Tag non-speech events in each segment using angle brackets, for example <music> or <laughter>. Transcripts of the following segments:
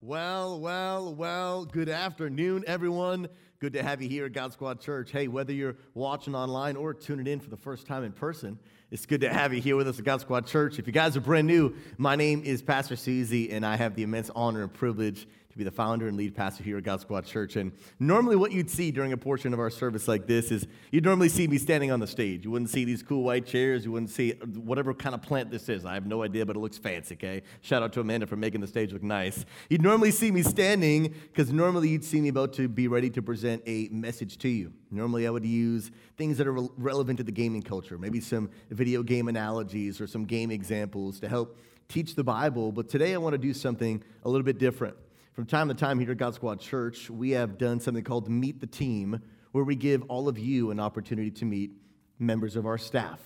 Well, well, well, good afternoon, everyone. Good to have you here at God Squad Church. Hey, whether you're watching online or tuning in for the first time in person, it's good to have you here with us at God Squad Church. If you guys are brand new, my name is Pastor Susie, and I have the immense honor and privilege be the founder and lead pastor here at God Squad Church. And normally, what you'd see during a portion of our service like this is you'd normally see me standing on the stage. You wouldn't see these cool white chairs. You wouldn't see whatever kind of plant this is. I have no idea, but it looks fancy, okay? Shout out to Amanda for making the stage look nice. You'd normally see me standing because normally you'd see me about to be ready to present a message to you. Normally, I would use things that are re- relevant to the gaming culture, maybe some video game analogies or some game examples to help teach the Bible. But today, I want to do something a little bit different. From time to time here at God Squad Church, we have done something called Meet the Team, where we give all of you an opportunity to meet members of our staff.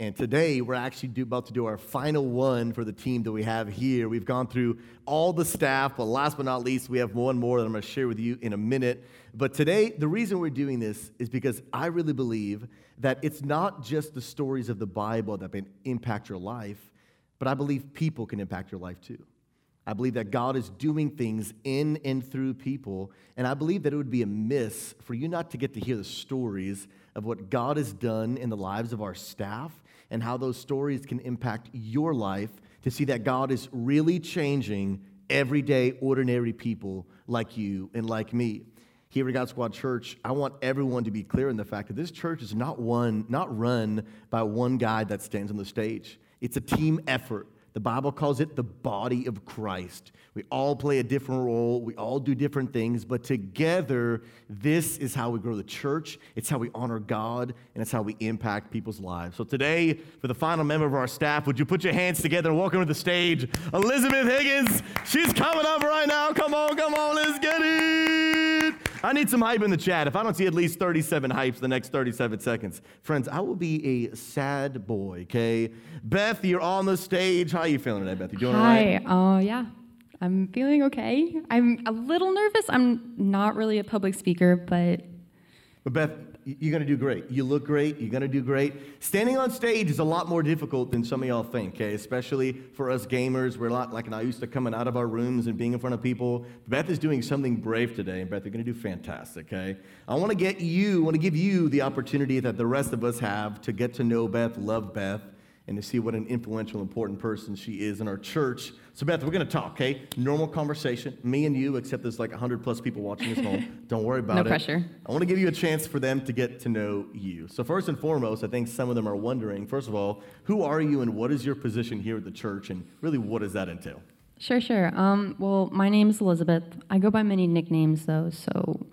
And today, we're actually do, about to do our final one for the team that we have here. We've gone through all the staff, but last but not least, we have one more that I'm going to share with you in a minute. But today, the reason we're doing this is because I really believe that it's not just the stories of the Bible that impact your life, but I believe people can impact your life too. I believe that God is doing things in and through people. And I believe that it would be amiss for you not to get to hear the stories of what God has done in the lives of our staff and how those stories can impact your life to see that God is really changing everyday, ordinary people like you and like me. Here at God Squad Church, I want everyone to be clear in the fact that this church is not one, not run by one guy that stands on the stage. It's a team effort. The Bible calls it the body of Christ. We all play a different role, we all do different things, but together, this is how we grow the church. It's how we honor God, and it's how we impact people's lives. So, today, for the final member of our staff, would you put your hands together and welcome to the stage Elizabeth Higgins? She's coming up right now. Come on, come on, let's get it. I need some hype in the chat. If I don't see at least 37 hypes the next 37 seconds, friends, I will be a sad boy, okay? Beth, you're on the stage. How are you feeling today, Beth? You doing all right? Hi. Oh, yeah. I'm feeling okay. I'm a little nervous. I'm not really a public speaker, but But Beth, you're gonna do great. You look great. You're gonna do great. Standing on stage is a lot more difficult than some of y'all think, okay? Especially for us gamers. We're a lot like not used to coming out of our rooms and being in front of people. Beth is doing something brave today, and Beth, you're gonna do fantastic, okay? I wanna get you, I wanna give you the opportunity that the rest of us have to get to know Beth, love Beth, and to see what an influential, important person she is in our church. So, Beth, we're going to talk, okay? Normal conversation, me and you, except there's like 100 plus people watching this home. <laughs> Don't worry about No it. No pressure. I want to give you a chance for them to get to know you. So, first and foremost, I think some of them are wondering, first of all, who are you and what is your position here at the church, and really, what does that entail? sure, sure. Um, well, my name is Elizabeth. I go by many nicknames, though. So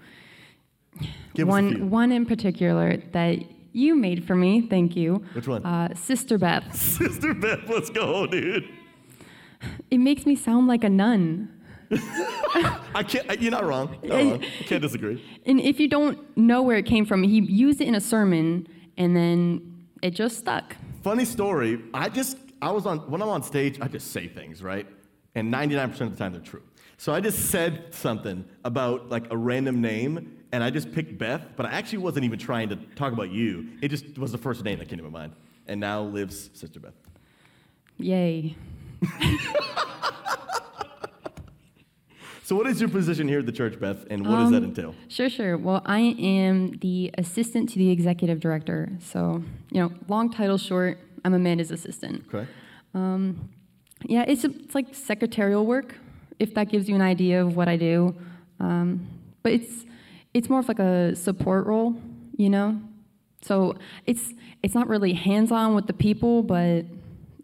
Give one one in particular that you made for me. Thank you. Which one? Uh, Sister Beth. <laughs> Sister Beth, let's go, dude. It makes me sound like a nun. <laughs> I can't, you're not wrong. Not wrong. I can't disagree. And if you don't know where it came from, he used it in a sermon, and then it just stuck. Funny story. I just, I was on, when I'm on stage, I just say things, right? And 99% of the time they're true. So I just said something about like a random name, and I just picked Beth, but I actually wasn't even trying to talk about you. It just was the first name that came to my mind. And now lives Sister Beth. Yay. <laughs> So, what is your position here at the church, Beth, and what does that Um, entail? Sure, sure. Well, I am the assistant to the executive director. So, you know, long title short, I'm Amanda's assistant. Okay. Yeah, it's, it's like secretarial work, if that gives you an idea of what I do. Um, but it's it's more of like a support role, you know. So it's it's not really hands on with the people, but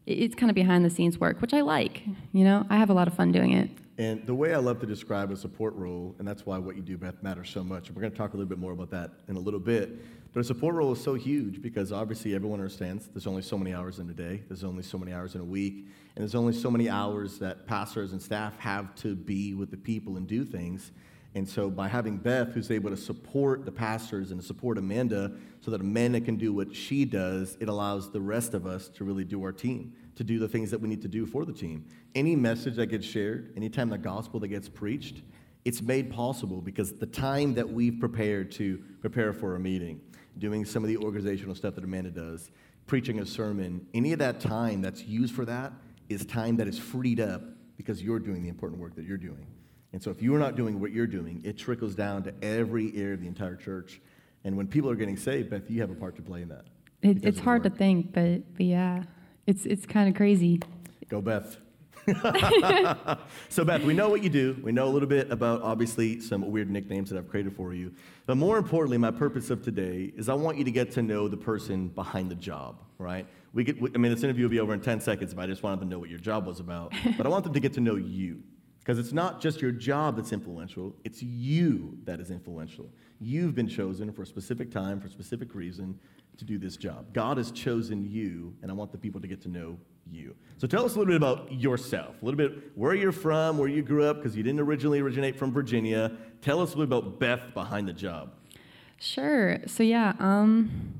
it's kind of behind the scenes work, which I like. You know, I have a lot of fun doing it. And the way I love to describe a support role, and that's why what you do, matters so much. We're going to talk a little bit more about that in a little bit. But a support role is so huge because obviously everyone understands there's only so many hours in a day, there's only so many hours in a week, and there's only so many hours that pastors and staff have to be with the people and do things. And so by having Beth, who's able to support the pastors and to support Amanda so that Amanda can do what she does, it allows the rest of us to really do our team, to do the things that we need to do for the team. Any message that gets shared, anytime the gospel that gets preached, it's made possible because the time that we've prepared to prepare for a meeting, doing some of the organizational stuff that Amanda does, preaching a sermon, any of that time that's used for that is time that is freed up because you're doing the important work that you're doing. And so if you are not doing what you're doing, it trickles down to every ear of the entire church. And when people are getting saved, Beth, you have a part to play in that. It, it's hard to think, but, but yeah, it's, it's kind of crazy. Go, Beth. <laughs> so, Beth, we know what you do. We know a little bit about, obviously, some weird nicknames that I've created for you. But more importantly, my purpose of today is I want you to get to know the person behind the job, right? We get, I mean, this interview will be over in 10 seconds, but I just wanted them to know what your job was about. <laughs> but I want them to get to know you. Because it's not just your job that's influential, it's you that is influential. You've been chosen for a specific time, for a specific reason to do this job. God has chosen you, and I want the people to get to know you. So tell us a little bit about yourself, a little bit where you're from, where you grew up, because you didn't originally originate from Virginia. Tell us a little bit about Beth behind the job. Sure. So yeah, um,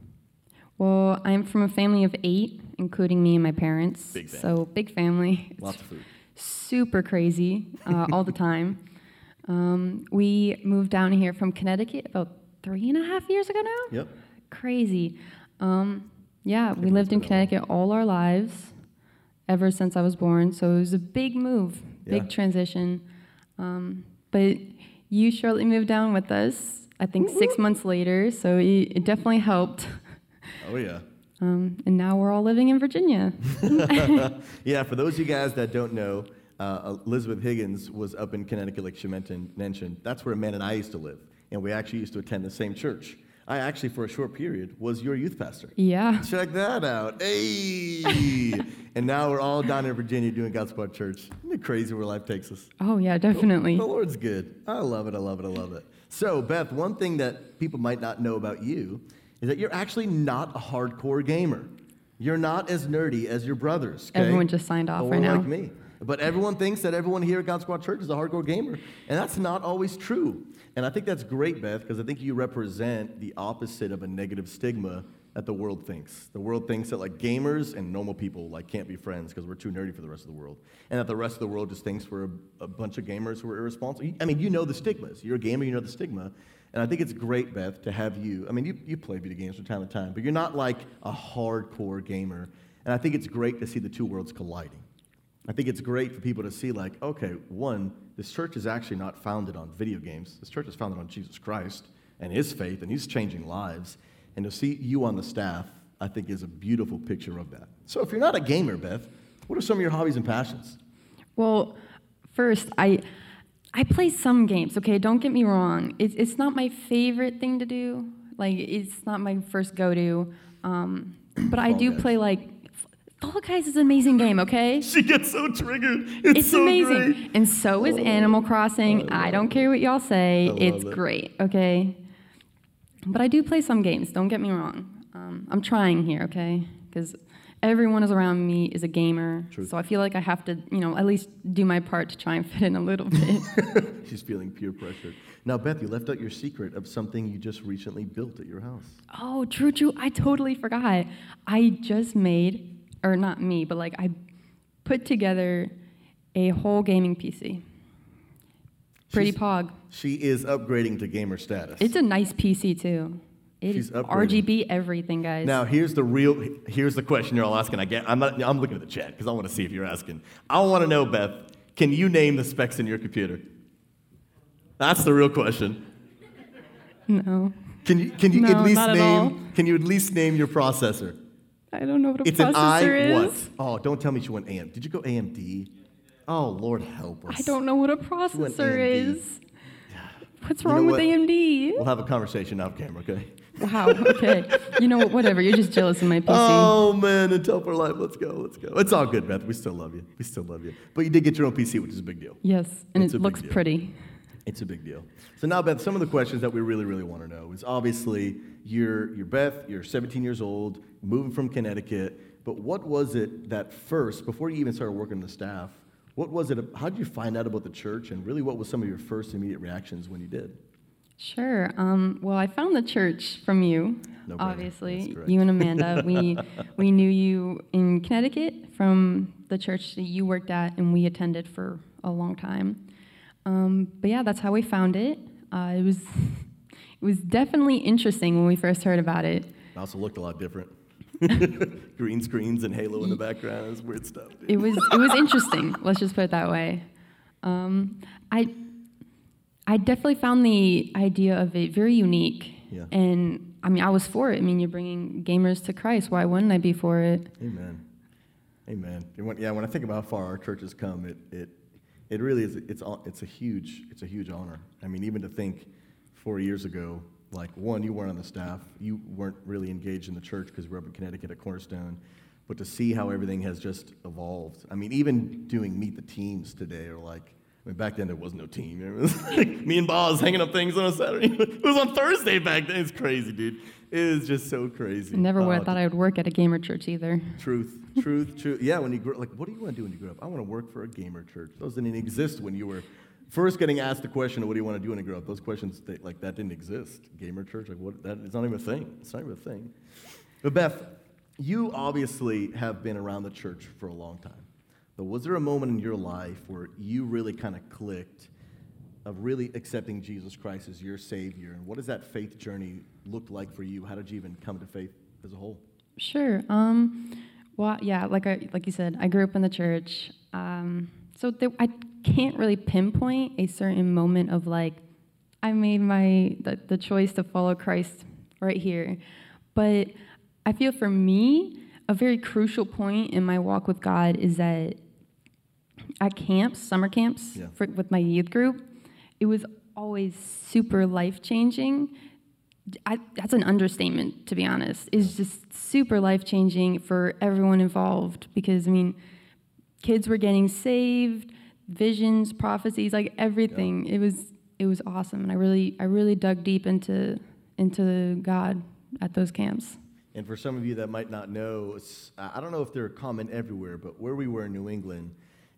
well, I'm from a family of eight, including me and my parents. Big family. So big family. Lots of food. Super crazy uh, all the <laughs> time. Um, we moved down here from Connecticut about three and a half years ago now. Yep. Crazy. Um, yeah, we lived in it's been that Connecticut all our lives, ever since I was born. So it was a big move, big Yeah. transition. Um, but you shortly moved down with us. I think six months later, so it definitely helped. Oh, yeah. Um, and now we're all living in Virginia. <laughs> <laughs> yeah, for those of you guys that don't know, uh, Elizabeth Higgins was up in Connecticut, like she mentioned, mentioned. That's where Amanda and I used to live, and we actually used to attend the same church. I actually, for a short period, was your youth pastor. Yeah. Check that out. Hey! <laughs> and now we're all down in Virginia doing God Squad Church. Isn't it crazy where life takes us? Oh yeah, definitely. The Lord's good. I love it. I love it. I love it. So, Beth, one thing that people might not know about you is that you're actually not a hardcore gamer. You're not as nerdy as your brothers. okay? Everyone just signed off or right now. like me. But everyone thinks that everyone here at God Squad Church is a hardcore gamer, and that's not always true. And I think that's great, Beth, because I think you represent the opposite of a negative stigma that the world thinks. The world thinks that like gamers and normal people like can't be friends because we're too nerdy for the rest of the world, and that the rest of the world just thinks we're a, a bunch of gamers who are irresponsible. I mean, you know the stigmas. You're a gamer, you know the stigma. And I think it's great, Beth, to have you. I mean, you, you play video games from time to time, but you're not like a hardcore gamer. And I think it's great to see the two worlds colliding. I think it's great for people to see, like, okay, one, this church is actually not founded on video games. This church is founded on Jesus Christ and his faith, and he's changing lives. And to see you on the staff, I think is a beautiful picture of that. So if you're not a gamer, Beth, what are some of your hobbies and passions? Well, first, I I play some games. Okay, don't get me wrong. It's it's not my favorite thing to do. Like it's not my first go-to. Um, but I do Guys. play like Fall Guys is an amazing game. Okay. <laughs> She gets so triggered. It's, It's so amazing. great. And so is Animal Crossing. I, don't care what y'all say. It's it. great, okay? But I do play some games, don't get me wrong. Um, I'm trying here, okay? Because everyone is around me is a gamer. True. So I feel like I have to, you know, at least do my part to try and <laughs> fit in a little bit. <laughs> She's feeling peer pressure. Now, Beth, you left out your secret of something you just recently built at your house. oh, true, true. I totally forgot. I just made, or not me, but like I put together a whole gaming PC. Pretty She's- pog. She is upgrading to gamer status. It's a nice PC too. It She's is upgrading. RGB everything, guys. Now, here's the real. Here's the question you're all asking. I get. I'm not. I'm looking at the chat because I want to see if you're asking. I want to know, Beth. Can you name the specs in your computer? That's the real question. no, Can you? Can you No, at least at name? all. Can you at least name your processor? I don't know what a It's an i processor what? is. Oh, don't tell me she went AM. Did you go AMD? Oh, Lord help us. I don't know what a processor is. What's You know wrong with what? AMD? We'll have a conversation off camera, okay? Wow. Okay. you know what? Whatever. You're just jealous of my PC. Oh man, Intel for life. Let's go. Let's go. It's all good, Beth. We still love you. We still love you. But you did get your own PC, which is a big deal. yes, and It's it looks deal. pretty. It's a big deal. So now, Beth, some of the questions that we really, really want to know is obviously you're, you're Beth, you're 17 years old, moving from Connecticut. But what was it that first, before you even started working on the staff, what was it? How did you find out about the church, and really, what was some of your first immediate reactions when you did? Sure. Um, well, I found the church from you, No obviously. You and Amanda. we <laughs> we knew you in Connecticut from the church that you worked at, and we attended for a long time. Um, but yeah, that's how we found it. Uh, it was it was definitely interesting when we first heard about it. It also looked a lot different. <laughs> Green screens and Halo in the background. It's weird stuff. Dude. It was it was interesting. Let's just put it that way. Um, I I definitely found the idea of it very unique. Yeah. And I mean, I was for it. I mean, you're bringing gamers to Christ. Why wouldn't I be for it? Amen. Amen. When, yeah, when I think about how far our church has come, it, it, it really is, it's, it's a huge, it's a huge honor. I mean, even to think four years ago, like one, you weren't on the staff, you weren't really engaged in the church because we were up in Connecticut at Cornerstone, but to see how everything has just evolved. I mean, even doing meet the teams today or like, I mean, back then there was no team. <laughs> It was like me and Boz hanging up things on a Saturday. <laughs> It was on Thursday back then. It's crazy, dude. It is just so crazy. Never would Uh, have thought I would work at a gamer church either. Truth, truth, <laughs> truth. Yeah, when you grow, like, what do you want to do when you grow up? I want to work for a gamer church. Those didn't even exist when you were first getting asked the question of what do you want to do when you grow up. Those questions, they, like, that didn't exist. Gamer church, like, what? That, it's not even a thing. It's not even a thing. But Beth, you obviously have been around the church for a long time. But was there a moment in your life where you really kind of clicked of really accepting Jesus Christ as your Savior? And what does that faith journey look like for you? How did you even come to faith as a whole? Sure. Um, well, yeah, like I like you said, I grew up in the church. Um, so I can't really pinpoint a certain moment of like I made my the, the choice to follow Christ right here. But I feel for me, a very crucial point in my walk with God is that at camps, summer camps, Yeah. for, with my youth group, it was always super life changing. I, that's an understatement, to be honest. It's just super life changing for everyone involved because, I mean, kids were getting saved, visions, prophecies, like everything. It was it was awesome, and I really I really dug deep into into God at those camps. And for some of you that might not know, it's- I don't know if they're common everywhere, but where we were in New England,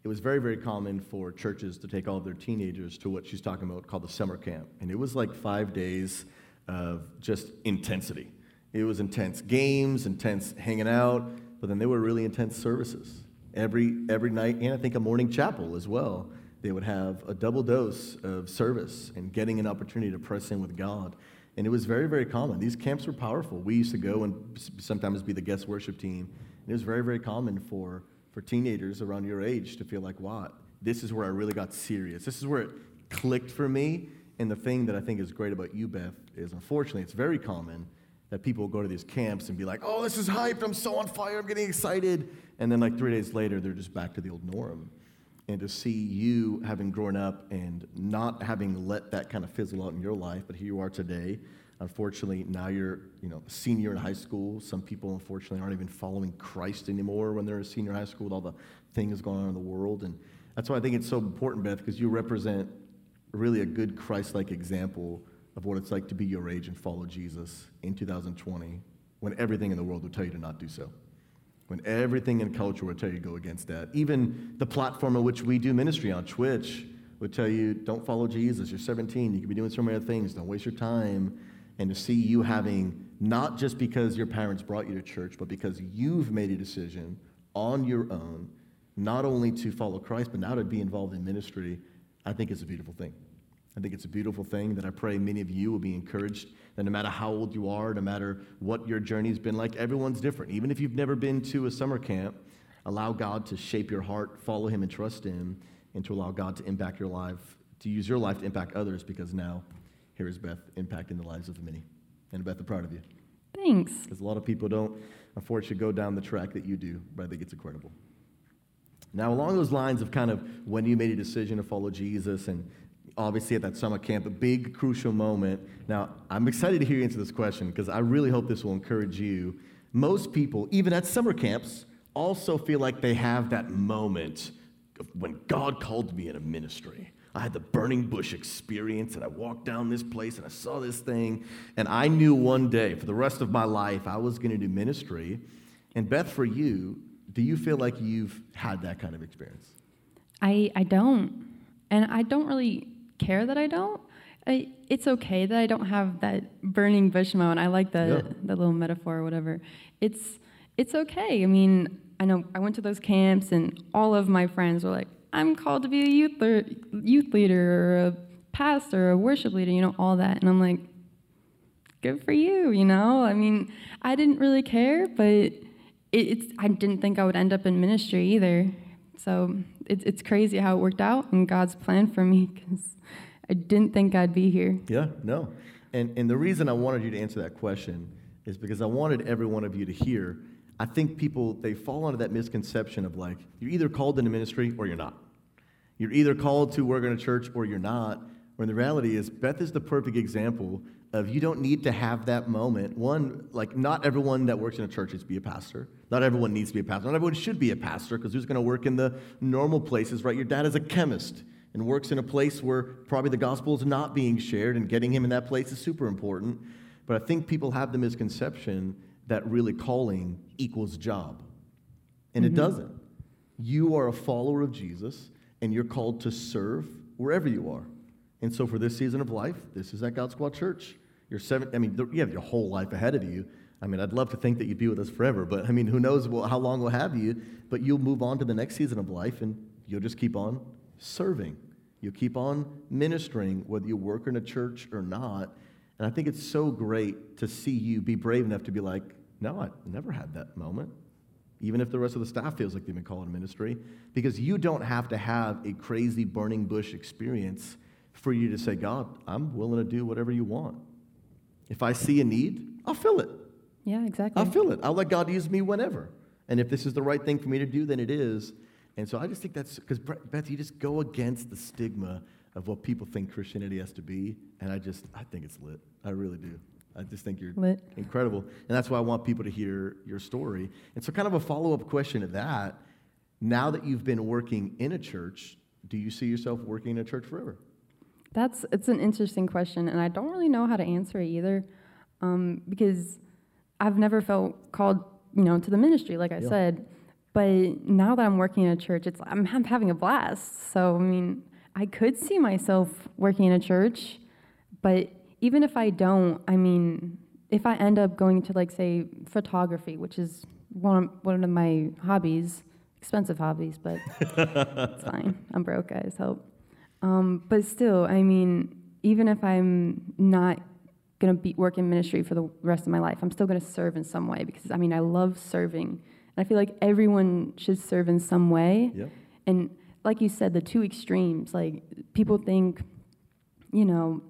it was very, very common for churches to take all of their teenagers to what she's talking about called the summer camp. And it was like five days of just intensity. It was intense games, intense hanging out, but then they were really intense services. Every, every night, and I think a morning chapel as well. They would have a double dose of service and getting an opportunity to press in with God. And it was very, very common. These camps were powerful. We used to go and sometimes be the guest worship team. And it was very, very common for, for teenagers around your age to feel like, wow, this is where I really got serious. This is where it clicked for me. And the thing that I think is great about you, Beth, is unfortunately it's very common that people go to these camps and be like, oh, this is hyped. I'm so on fire. I'm getting excited. And then, like, three days later, they're just back to the old norm and to see you having grown up and not having let that kind of fizzle out in your life, but here you are today. Unfortunately, now you're, you know, a senior in high school. Some people, unfortunately, aren't even following Christ anymore when they're a senior in high school with all the things going on in the world. And that's why I think it's so important, Beth, because you represent really a good Christ-like example of what it's like to be your age and follow Jesus in 2020 when everything in the world would tell you to not do so when everything in culture would tell you to go against that. Even the platform on which we do ministry on Twitch would tell you, don't follow Jesus. You're 17. You could be doing so many other things. Don't waste your time. And to see you having, not just because your parents brought you to church, but because you've made a decision on your own, not only to follow Christ, but now to be involved in ministry, I think is a beautiful thing. I think it's a beautiful thing that I pray many of you will be encouraged that no matter how old you are, no matter what your journey's been like, everyone's different. Even if you've never been to a summer camp, allow God to shape your heart, follow Him and trust Him, and to allow God to impact your life, to use your life to impact others because now here is Beth impacting the lives of many. And Beth, I'm proud of you Thanks. because a lot of people don't, unfortunately, go down the track that you do, but I think it's incredible. Now, along those lines of kind of when you made a decision to follow Jesus, and obviously at that summer camp, a big crucial moment. Now, I'm excited to hear you answer this question because I really hope this will encourage you. Most people, even at summer camps, also feel like they have that moment when God called me in a ministry. I had the burning bush experience, and I walked down this place and I saw this thing, and I knew one day for the rest of my life I was going to do ministry. And Beth, for you, do you feel like you've had that kind of experience? I, I don't. And I don't really care that I don't. I, it's okay that I don't have that burning bush moment. I like the, Yeah. the little metaphor or whatever. It's, it's okay. I mean, I know I went to those camps and all of my friends were like, I'm called to be a youth, leader, youth leader or a pastor or a worship leader, you know, all that. And I'm like, good for you, you know? I mean, I didn't really care, but it, it's, I didn't think I would end up in ministry either. So it's, it's crazy how it worked out and God's plan for me because I didn't think I'd be here. Yeah, no. And, and the reason I wanted you to answer that question is because I wanted every one of you to hear. I think people, they fall into that misconception of like, you're either called into ministry or you're not. You're either called to work in a church or you're not. When the reality is, Beth is the perfect example of you don't need to have that moment. One, like, not everyone that works in a church needs to be a pastor. Not everyone needs to be a pastor. Not everyone should be a pastor because who's going to work in the normal places, right? Your dad is a chemist and works in a place where probably the gospel is not being shared, and getting him in that place is super important. But I think people have the misconception that really calling equals job. And mm-hmm. it doesn't. You are a follower of Jesus, and you're called to serve wherever you are. And so for this season of life, this is at God Squad Church. You're seven, I mean, you have your whole life ahead of you. I mean, I'd love to think that you'd be with us forever, but I mean, who knows how long we'll have you, but you'll move on to the next season of life and you'll just keep on serving. You'll keep on ministering, whether you work in a church or not. And I think it's so great to see you be brave enough to be like, no, I never had that moment. Even if the rest of the staff feels like they've been called to ministry, because you don't have to have a crazy burning bush experience for you to say, God, I'm willing to do whatever you want. If I see a need, I'll fill it. Yeah, exactly. I'll fill it. I'll let God use me whenever. And if this is the right thing for me to do, then it is. And so I just think that's because, Beth, you just go against the stigma of what people think Christianity has to be. And I just, I think it's lit. I really do. I just think you're lit. incredible. And that's why I want people to hear your story. And so, kind of a follow up question to that now that you've been working in a church, do you see yourself working in a church forever? That's it's an interesting question, and I don't really know how to answer it either, um, because I've never felt called, you know, to the ministry, like I yeah. said. But now that I'm working in a church, it's I'm, I'm having a blast. So I mean, I could see myself working in a church, but even if I don't, I mean, if I end up going to like say photography, which is one of, one of my hobbies, expensive hobbies, but <laughs> it's fine. I'm broke, guys. Help. Um, but still, I mean, even if I'm not gonna be work in ministry for the rest of my life, I'm still gonna serve in some way because I mean, I love serving. And I feel like everyone should serve in some way. Yep. And like you said, the two extremes, like people think, you know,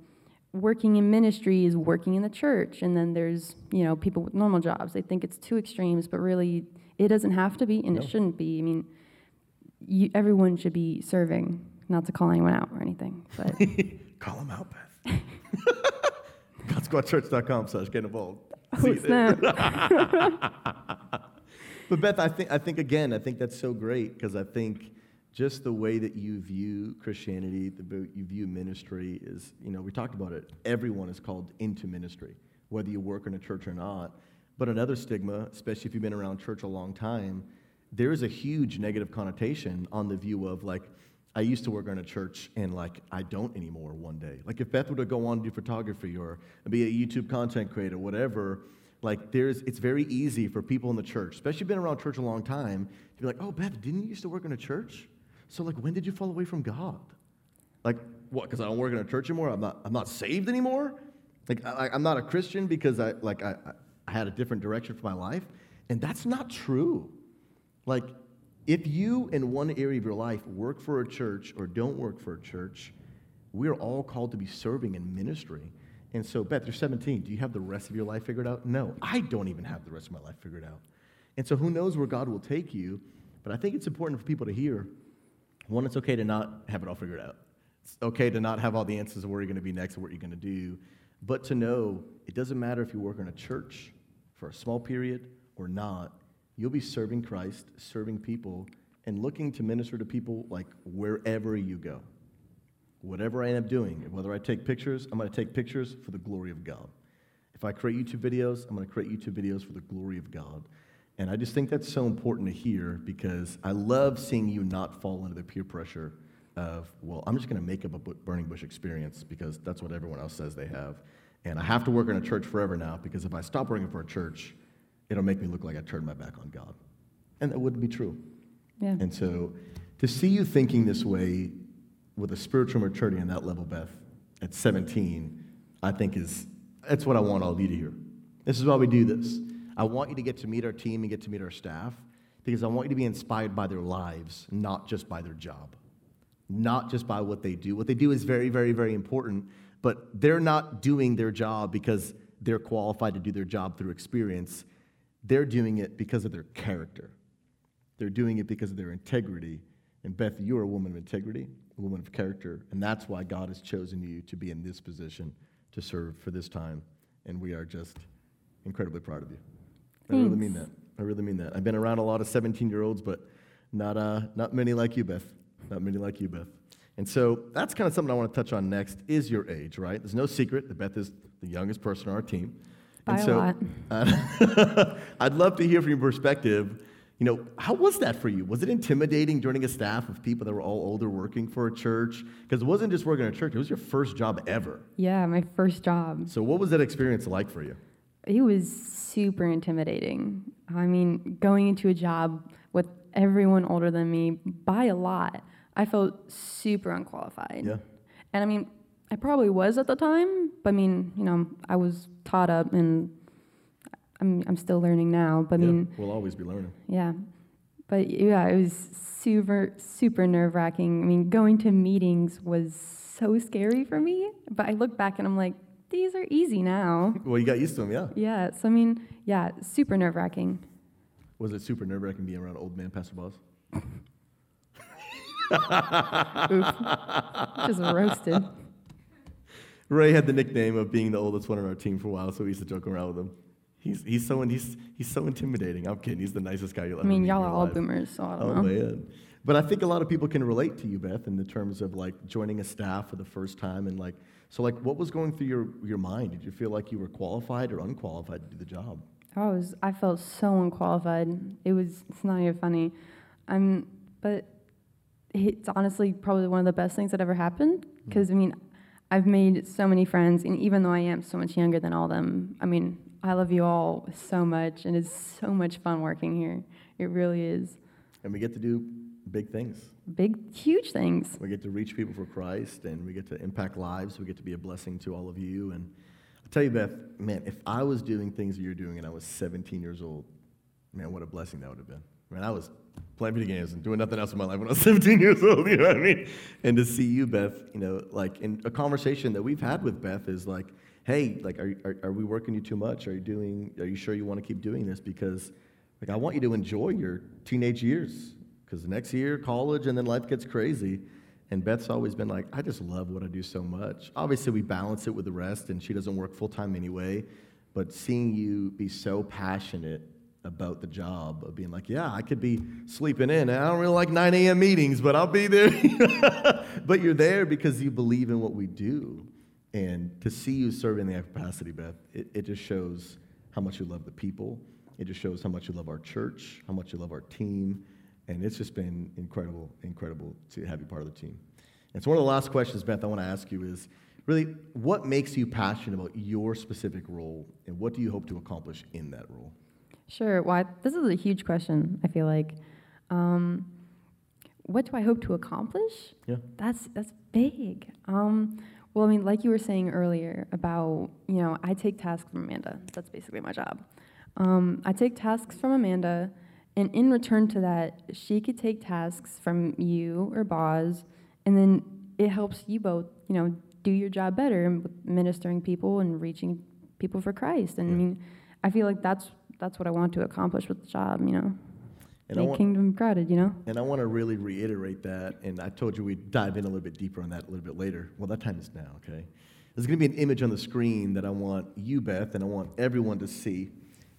working in ministry is working in the church. And then there's, you know, people with normal jobs. They think it's two extremes, but really it doesn't have to be and no. it shouldn't be. I mean, you, everyone should be serving, not to call anyone out or anything. But <laughs> call them out, Beth. <laughs> GodSquadChurch.com slash get involved. Oh, snap. <laughs> But Beth, I think I think again, I think that's so great because I think just the way that you view Christianity, the way you view ministry is, you know, we talked about it. Everyone is called into ministry, whether you work in a church or not. But another stigma, especially if you've been around church a long time, there is a huge negative connotation on the view of like, I used to work in a church and like I don't anymore one day. Like if Beth were to go on to do photography or be a YouTube content creator, whatever, like there's it's very easy for people in the church especially been around church a long time to be like oh beth didn't you used to work in a church? So like when did you fall away from god? Like what because i don't work in a church anymore? I'm not i'm not saved anymore? Like I, am not a christian because i like I, I had a different direction for my life? And that's not true. Like if you in one area of your life work for a church or don't work for a church we're all called to be serving in ministry and so, Beth, you're 17. Do you have the rest of your life figured out? No, I don't even have the rest of my life figured out. And so, who knows where God will take you? But I think it's important for people to hear one, it's okay to not have it all figured out. It's okay to not have all the answers of where you're going to be next and what you're going to do. But to know it doesn't matter if you work in a church for a small period or not, you'll be serving Christ, serving people, and looking to minister to people like wherever you go whatever I end up doing, whether I take pictures, I'm going to take pictures for the glory of God. If I create YouTube videos, I'm going to create YouTube videos for the glory of God. And I just think that's so important to hear because I love seeing you not fall into the peer pressure of, well, I'm just going to make up a burning bush experience because that's what everyone else says they have. And I have to work in a church forever now because if I stop working for a church, it'll make me look like I turned my back on God. And that wouldn't be true. Yeah. And so to see you thinking this way with a spiritual maturity on that level, Beth, at 17, I think is that's what I want all of you to hear. This is why we do this. I want you to get to meet our team and get to meet our staff because I want you to be inspired by their lives, not just by their job. not just by what they do. What they do is very, very, very important, but they're not doing their job because they're qualified to do their job through experience. They're doing it because of their character. They're doing it because of their integrity. And Beth, you're a woman of integrity, a woman of character, and that's why God has chosen you to be in this position to serve for this time. And we are just incredibly proud of you. I really mean that. I really mean that. I've been around a lot of 17 year olds, but not, uh, not many like you, Beth. Not many like you, Beth. And so that's kind of something I want to touch on next is your age, right? There's no secret that Beth is the youngest person on our team. By so, a lot. <laughs> Uh, <laughs> I'd love to hear from your perspective. You know, how was that for you? Was it intimidating joining a staff of people that were all older working for a church? Because it wasn't just working at a church, it was your first job ever. Yeah, my first job. So, what was that experience like for you? It was super intimidating. I mean, going into a job with everyone older than me by a lot, I felt super unqualified. Yeah. And I mean, I probably was at the time, but I mean, you know, I was taught up and I'm, I'm still learning now. But I Yeah, mean, we'll always be learning. yeah. But yeah, it was super, super nerve wracking. I mean, going to meetings was so scary for me. But I look back and I'm like, these are easy now. <laughs> Well, you got used to them, yeah. Yeah. So, I mean, yeah, super nerve wracking. Was it super nerve wracking being around old man Pastor Boz? <laughs> Just roasted. <laughs> Ray had the nickname of being the oldest one on our team for a while, so we used to joke around with him. He's, he's, so, he's, he's so intimidating. I'm kidding. He's the nicest guy you'll I ever mean, meet in y'all are all life. boomers, so I don't Oh, know. man. But I think a lot of people can relate to you, Beth, in the terms of like joining a staff for the first time and like, so like what was going through your, your mind? Did you feel like you were qualified or unqualified to do the job? I was I felt so unqualified. It was it's not even funny. I'm but it's honestly probably one of the best things that ever happened hmm. because I mean I've made so many friends and even though I am so much younger than all of them, I mean I love you all so much and it's so much fun working here. It really is. And we get to do big things. Big huge things. We get to reach people for Christ and we get to impact lives. We get to be a blessing to all of you. And I'll tell you, Beth, man, if I was doing things that you're doing and I was 17 years old, man, what a blessing that would have been. Man, I was playing video games and doing nothing else in my life when I was <laughs> 17 years old, you know what I mean? And to see you, Beth, you know, like in a conversation that we've had with Beth is like, hey, like, are, are, are we working you too much? Are you doing, are you sure you want to keep doing this? Because, like, I want you to enjoy your teenage years. Because the next year, college, and then life gets crazy. And Beth's always been like, I just love what I do so much. Obviously, we balance it with the rest, and she doesn't work full time anyway. But seeing you be so passionate about the job of being like, yeah, I could be sleeping in, I don't really like 9 a.m. meetings, but I'll be there. <laughs> but you're there because you believe in what we do. And to see you serve in that capacity, Beth, it, it just shows how much you love the people. It just shows how much you love our church, how much you love our team. And it's just been incredible, incredible to have you part of the team. And so, one of the last questions, Beth, I want to ask you is really, what makes you passionate about your specific role, and what do you hope to accomplish in that role? Sure. Well, I, this is a huge question. I feel like, um, what do I hope to accomplish? Yeah. That's that's big. Um, well, I mean, like you were saying earlier about, you know, I take tasks from Amanda. That's basically my job. Um, I take tasks from Amanda, and in return to that, she could take tasks from you or Boz, and then it helps you both, you know, do your job better and ministering people and reaching people for Christ. And I mean, I feel like that's that's what I want to accomplish with the job, you know, And make want, kingdom crowded, you know. and I want to really reiterate that, and I told you we'd dive in a little bit deeper on that a little bit later. Well, that time is now, okay? There's going to be an image on the screen that I want you, Beth, and I want everyone to see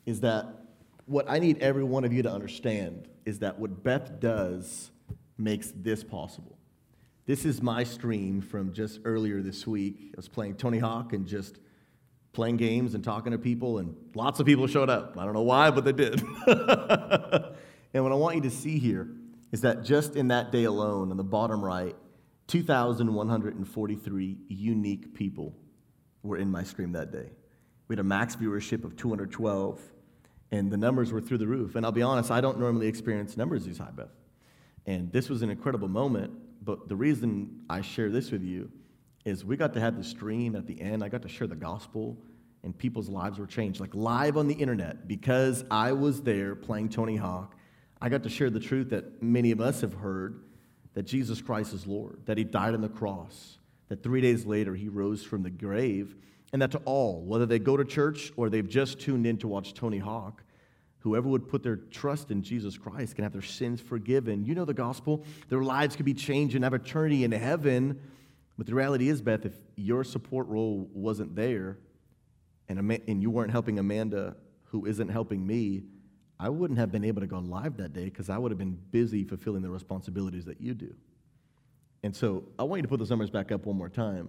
is that what I need every one of you to understand is that what Beth does makes this possible. This is my stream from just earlier this week. I was playing Tony Hawk and just playing games and talking to people, and lots of people showed up. I don't know why, but they did. <laughs> and what I want you to see here is that just in that day alone, on the bottom right, 2,143 unique people were in my stream that day. We had a max viewership of 212, and the numbers were through the roof. And I'll be honest, I don't normally experience numbers these high, Beth. And this was an incredible moment, but the reason I share this with you is we got to have the stream at the end. I got to share the gospel, and people's lives were changed, like live on the internet, because I was there playing Tony Hawk. I got to share the truth that many of us have heard that Jesus Christ is Lord, that he died on the cross, that three days later he rose from the grave, and that to all, whether they go to church or they've just tuned in to watch Tony Hawk, whoever would put their trust in Jesus Christ can have their sins forgiven. You know the gospel, their lives could be changed and have eternity in heaven. But the reality is, Beth, if your support role wasn't there and, and you weren't helping Amanda, who isn't helping me, I wouldn't have been able to go live that day because I would have been busy fulfilling the responsibilities that you do. And so I want you to put those numbers back up one more time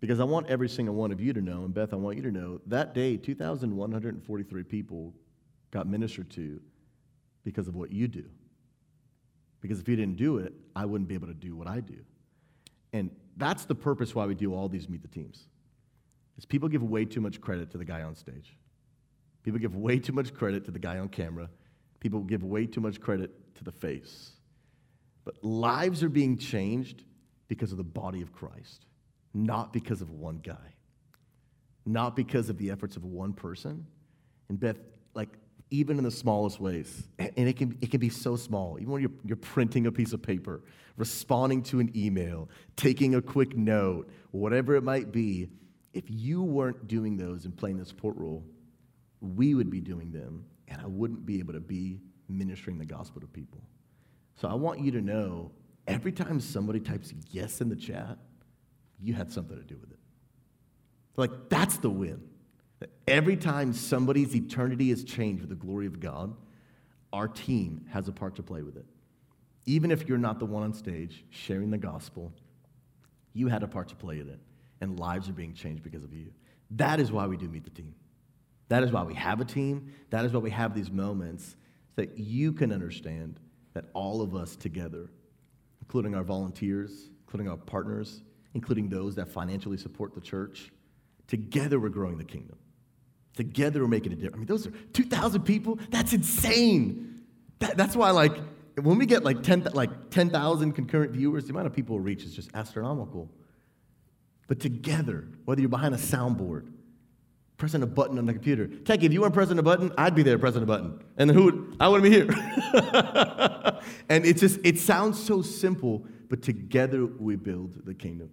because I want every single one of you to know, and Beth, I want you to know that day, 2,143 people got ministered to because of what you do. Because if you didn't do it, I wouldn't be able to do what I do. And that's the purpose why we do all these meet the teams. Is people give way too much credit to the guy on stage. People give way too much credit to the guy on camera. People give way too much credit to the face. But lives are being changed because of the body of Christ, not because of one guy, not because of the efforts of one person. And Beth, like, even in the smallest ways, and it can, it can be so small, even when you're, you're printing a piece of paper, responding to an email, taking a quick note, whatever it might be, if you weren't doing those and playing the support role, we would be doing them, and I wouldn't be able to be ministering the gospel to people. So I want you to know every time somebody types yes in the chat, you had something to do with it. Like, that's the win. That every time somebody's eternity is changed with the glory of God, our team has a part to play with it. Even if you're not the one on stage sharing the gospel, you had a part to play in it, and lives are being changed because of you. That is why we do meet the team. That is why we have a team. That is why we have these moments so that you can understand that all of us together, including our volunteers, including our partners, including those that financially support the church, together we're growing the kingdom. Together we're making a difference. I mean, those are 2,000 people. That's insane. That, that's why, like, when we get like 10,000 like 10, concurrent viewers, the amount of people we reach is just astronomical. But together, whether you're behind a soundboard, pressing a button on the computer. Tech, if you weren't pressing a button, I'd be there pressing a button. And then who would, I wouldn't be here. <laughs> and it's just, it sounds so simple, but together we build the kingdom.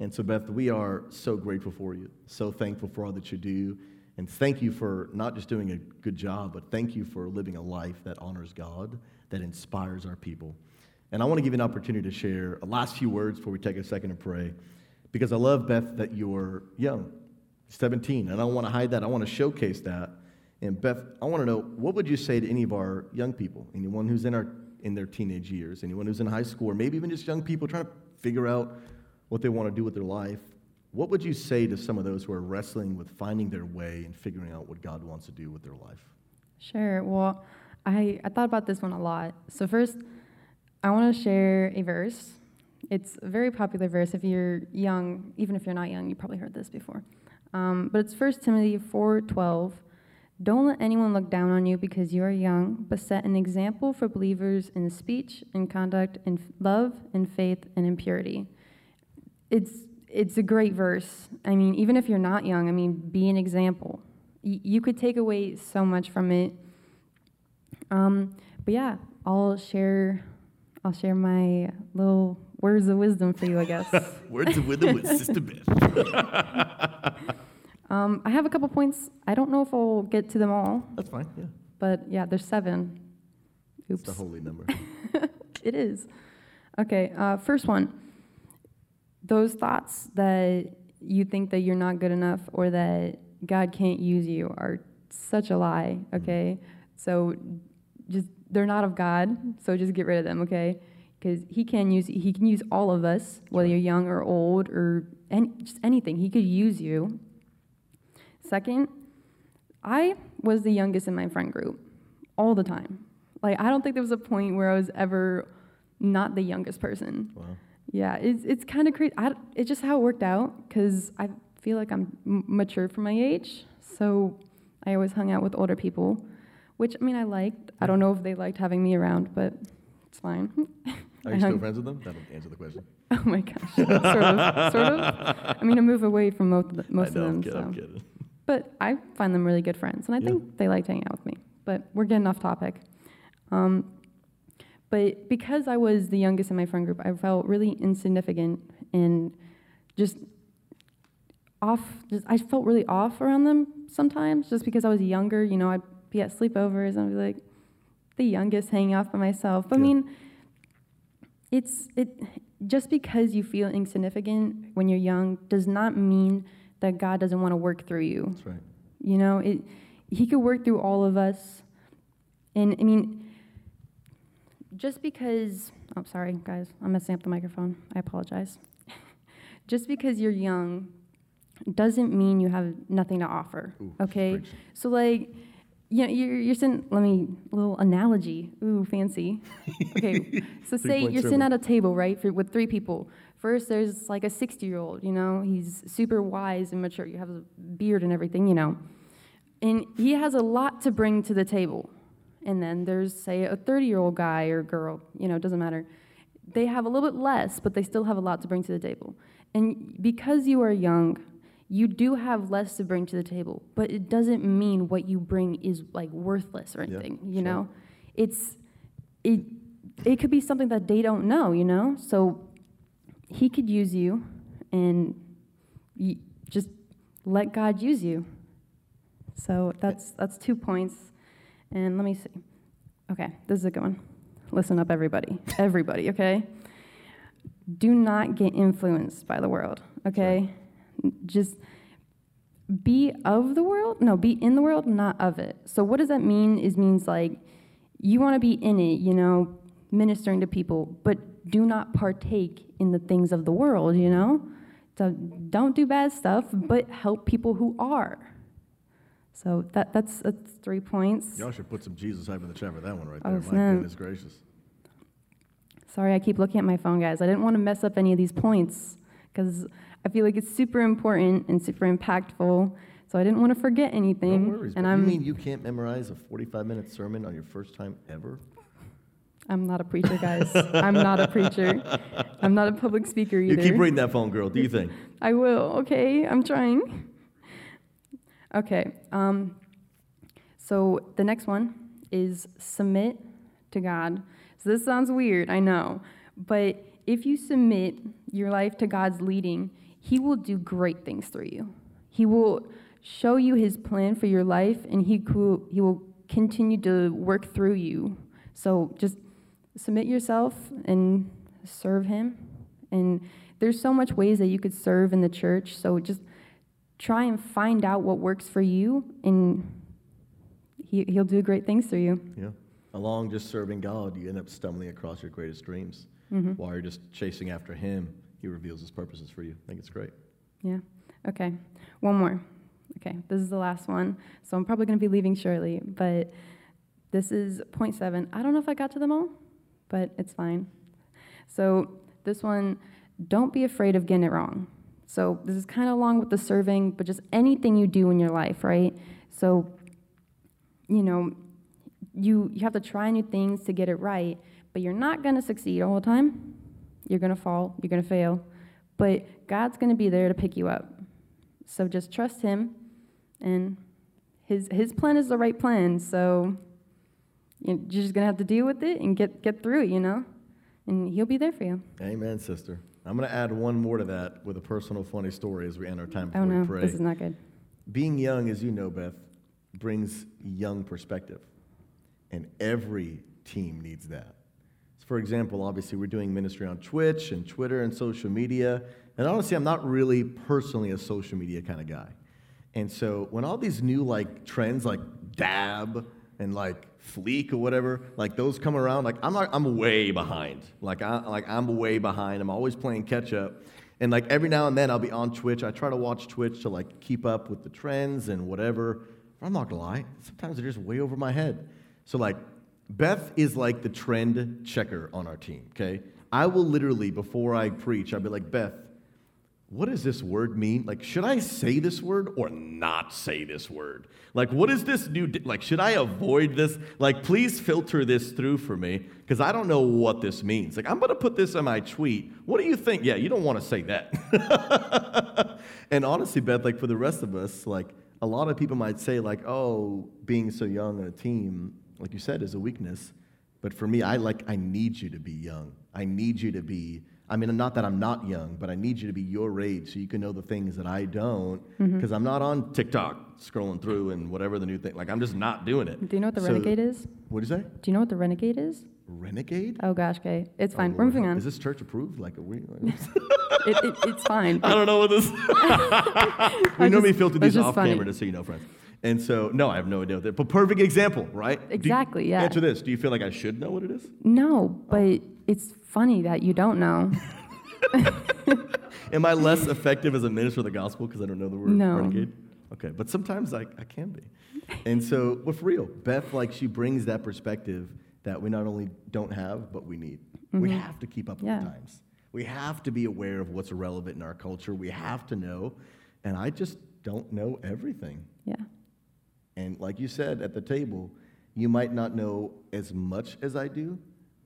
And so, Beth, we are so grateful for you, so thankful for all that you do. And thank you for not just doing a good job, but thank you for living a life that honors God, that inspires our people. And I want to give you an opportunity to share a last few words before we take a second to pray. Because I love, Beth, that you're young. 17. And I don't want to hide that. I want to showcase that. And Beth, I want to know what would you say to any of our young people, anyone who's in our in their teenage years, anyone who's in high school, or maybe even just young people trying to figure out what they want to do with their life. What would you say to some of those who are wrestling with finding their way and figuring out what God wants to do with their life? Sure. Well, I, I thought about this one a lot. So, first, I want to share a verse. It's a very popular verse. If you're young, even if you're not young, you probably heard this before. Um, but it's 1 Timothy 4:12. Don't let anyone look down on you because you are young, but set an example for believers in speech, in conduct, in love, in faith, and in purity. It's it's a great verse. I mean, even if you're not young, I mean, be an example. Y- you could take away so much from it. Um, but yeah, I'll share I'll share my little words of wisdom for you, I guess. <laughs> words of wisdom with Sister Beth. <laughs> um, I have a couple points. I don't know if I'll get to them all. That's fine, yeah. But yeah, there's seven. Oops. It's a holy number. <laughs> it is. Okay, uh, first one. Those thoughts that you think that you're not good enough or that God can't use you are such a lie, mm-hmm. okay? So just they're not of God, so just get rid of them, okay? Because he can use he can use all of us, whether you're young or old or any, just anything. He could use you. Second, I was the youngest in my friend group all the time. Like I don't think there was a point where I was ever not the youngest person. Wow. Yeah, it's it's kind of crazy. I, it's just how it worked out because I feel like I'm m- mature for my age, so I always hung out with older people which I mean I liked. I don't know if they liked having me around, but it's fine. Are <laughs> you still friends with them? That'll answer the question. Oh my gosh, sort of, sort of. I mean, I move away from most of, the, most of them. I'm kidding, so. I'm kidding. But I find them really good friends, and I yeah. think they like hanging out with me. But we're getting off topic. Um, But because I was the youngest in my friend group, I felt really insignificant and just off. Just, I felt really off around them sometimes, just because I was younger. You know, I'd be at sleepovers and I'd be like the youngest, hanging off by myself. I Yeah. mean, it's it. Just because you feel insignificant when you're young does not mean that God doesn't want to work through you. That's right. You know, it, he could work through all of us. And I mean, just because, oh, sorry, guys, I'm messing up the microphone. I apologize. <laughs> just because you're young doesn't mean you have nothing to offer, Ooh, okay? So, like, you know, you're, you're sitting, let me, a little analogy. Ooh, fancy. <laughs> Okay, so say you're sitting at a table, right, for, with three people. First, there's like a 60 year old, you know, he's super wise and mature. You have a beard and everything, you know. And he has a lot to bring to the table. And then there's, say, a 30 year old guy or girl, you know, it doesn't matter. They have a little bit less, but they still have a lot to bring to the table. And because you are young, you do have less to bring to the table, but it doesn't mean what you bring is like worthless or Yeah, anything, you sure. know? It's, it, it could be something that they don't know, you know? So he could use you and y just let God use you. So that's that's two points. And let me see. Okay, this is a good one. Listen up, everybody. Everybody, <laughs> okay? Do not get influenced by the world, okay? Just be of the world. No, be in the world, not of it. So what does that mean? Is means like you want to be in it, you know, ministering to people, but do not partake in the things of the world, you know? So don't do bad stuff, but help people who are. So that, that's, that's three points. Y'all should put some Jesus hype in the chat for that one right Oh, there. My snap. goodness gracious. Sorry, I keep looking at my phone, guys. I didn't want to mess up any of these points because I feel like it's super important and super impactful. So I didn't want to forget anything. No worries. and I'm you mean you can't memorize a 45 minute sermon on your first time ever? I'm not a preacher, guys. I'm not a preacher. I'm not a public speaker either. You keep reading that phone, girl. Do you think? <laughs> I will, okay? I'm trying. Okay, um, so the next one is submit to God. So this sounds weird, I know, but if you submit your life to God's leading, He will do great things through you. He will show you His plan for your life, and He, he will continue to work through you. So just submit yourself and serve Him. And there's so much ways that you could serve in the church. So just try and find out what works for you, and he, He'll do great things through you. Yeah. Along just serving God, you end up stumbling across your greatest dreams. Mm-hmm. While you're just chasing after Him, He reveals His purposes for you. I think it's great. Yeah. Okay. One more. Okay. This is the last one. So I'm probably going to be leaving shortly, but this is point seven. I don't know if I got to them all, but it's fine. So this one, don't be afraid of getting it wrong. So this is kind of along with the serving, but just anything you do in your life, right? So, you know, you you have to try new things to get it right, but you're not going to succeed all the time. You're going to fall, you're going to fail, but God's going to be there to pick you up. So just trust him and his his plan is the right plan. So you're just going to have to deal with it and get get through it, you know? And he'll be there for you. Amen, sister. I'm going to add one more to that with a personal funny story as we end our time oh, before Oh no, we pray. this is not good. Being young, as you know, Beth, brings young perspective. And every team needs that. So for example, obviously, we're doing ministry on Twitch and Twitter and social media. And honestly, I'm not really personally a social media kind of guy. And so when all these new like trends like dab and like fleek or whatever, like those come around, like I'm like I'm way behind. Like I like I'm way behind. I'm always playing catch up. And like every now and then I'll be on Twitch. I try to watch Twitch to like keep up with the trends and whatever. But I'm not gonna lie, sometimes they're just way over my head. So like Beth is like the trend checker on our team, okay? I will literally, before I preach, I'll be like, Beth, what does this word mean? Like, should I say this word or not say this word? Like, what is this new, di- like, should I avoid this? Like, please filter this through for me because I don't know what this means. Like, I'm going to put this in my tweet. What do you think? Yeah, you don't want to say that. <laughs> and honestly, Beth, like, for the rest of us, like, a lot of people might say, like, oh, being so young on a team, like you said, is a weakness. But for me, I like, I need you to be young. I need you to be, I mean, not that I'm not young, but I need you to be your age so you can know the things that I don't. Mm-hmm. Because I'm not on TikTok scrolling through and whatever the new thing, like, I'm just not doing it. Do you know what the So- Renegade is? What'd you say? Do you know what the Renegade is? Renegade? Oh gosh, okay, it's Oh, fine. We're moving on. Is this church approved? Like, are we? <laughs> it, it, it's fine. <laughs> I don't know what this. <laughs> we normally filter these off funny. camera, just so you know, friends. And so, no, I have no idea what that. But perfect example, right? Do you- Exactly, yeah. Answer this: Do you feel like I should know what it is? No, but it's funny that you don't know. <laughs> Am I less effective as a minister of the gospel because I don't know the word No. renegade? Okay, but sometimes I, I can be. And so, with real, Beth, like she brings that perspective that we not only don't have, but we need. We mm-hmm. have to keep up with Yeah. the times. We have to be aware of what's relevant in our culture. We have to know. And I just don't know everything. Yeah, And like you said at the table, you might not know as much as I do.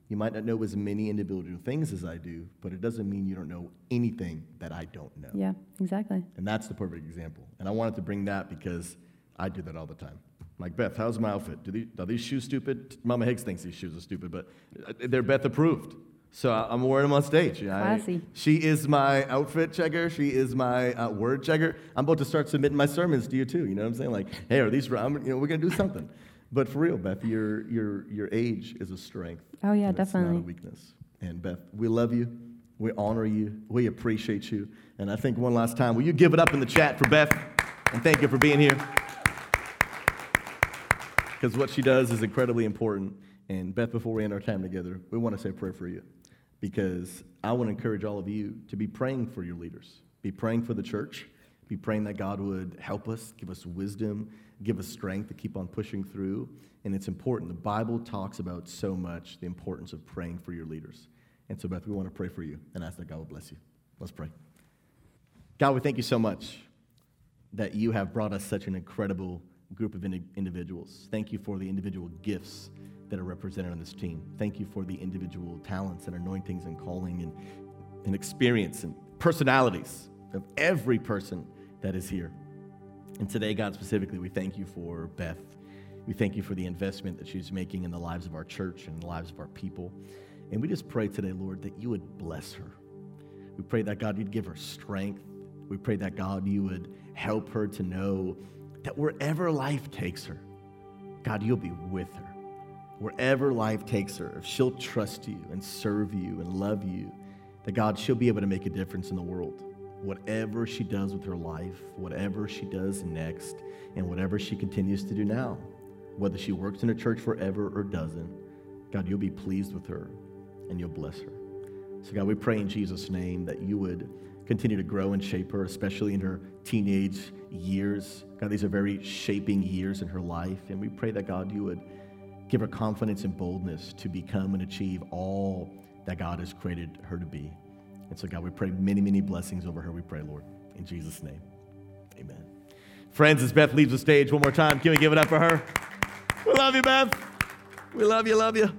You might not know as many individual things as I do, but it doesn't mean you don't know anything that I don't know. yeah, exactly. And that's the perfect example. And I wanted to bring that because I do that all the time. Like, Beth, how's my outfit? Do these, are these shoes stupid? Mama Higgs thinks these shoes are stupid, but uh, they're Beth approved. So I- I'm wearing them on stage. I- Classy. she is my outfit checker. She is my uh, word checker. I'm about to start submitting my sermons to you too. You know what I'm saying? Like, hey, are these? I'm, you know, we're gonna do something. But for real, Beth, your your your age is a strength. Oh, yeah, it's not a definitely. weakness. And Beth, we love you. We honor you. We appreciate you. And I think one last time, will you give it up in the chat for Beth? And thank you for being here. Because what she does is incredibly important. And Beth, before we end our time together, we want to say a prayer for you. Because I want to encourage all of you to be praying for your leaders, be praying for the church, be praying that God would help us, give us wisdom, give us strength to keep on pushing through. And it's important. The Bible talks about so much the importance of praying for your leaders. And so, Beth, we want to pray for you and ask that God will bless you. Let's pray. God, we thank you so much that you have brought us such an incredible group of indi- individuals. Thank you for the individual gifts that are represented on this team. Thank you for the individual talents and anointings and calling and, and experience and personalities of every person that is here. And today, God, specifically, we thank you for Beth. We thank you for the investment that she's making in the lives of our church and the lives of our people. And we just pray today, Lord, that you would bless her. We pray that God, you'd give her strength. We pray that God, you would help her to know that wherever life takes her, God, you'll be with her. Wherever life takes her, if she'll trust you and serve you and love you, that God, she'll be able to make a difference in the world. Whatever she does with her life, whatever she does next, and whatever she continues to do now, whether she works in a church forever or doesn't, God, you'll be pleased with her and you'll bless her. So, God, we pray in Jesus' name that you would continue to grow and shape her, especially in her teenage years. God, these are very shaping years in her life. And we pray that, God, you would give her confidence and boldness to become and achieve all that God has created her to be. And so, God, we pray many, many blessings over her. We pray, Lord, in Jesus' name. Amen. Friends, as Beth leaves the stage one more time, can we give it up for her? We love you, Beth. We love you, love you.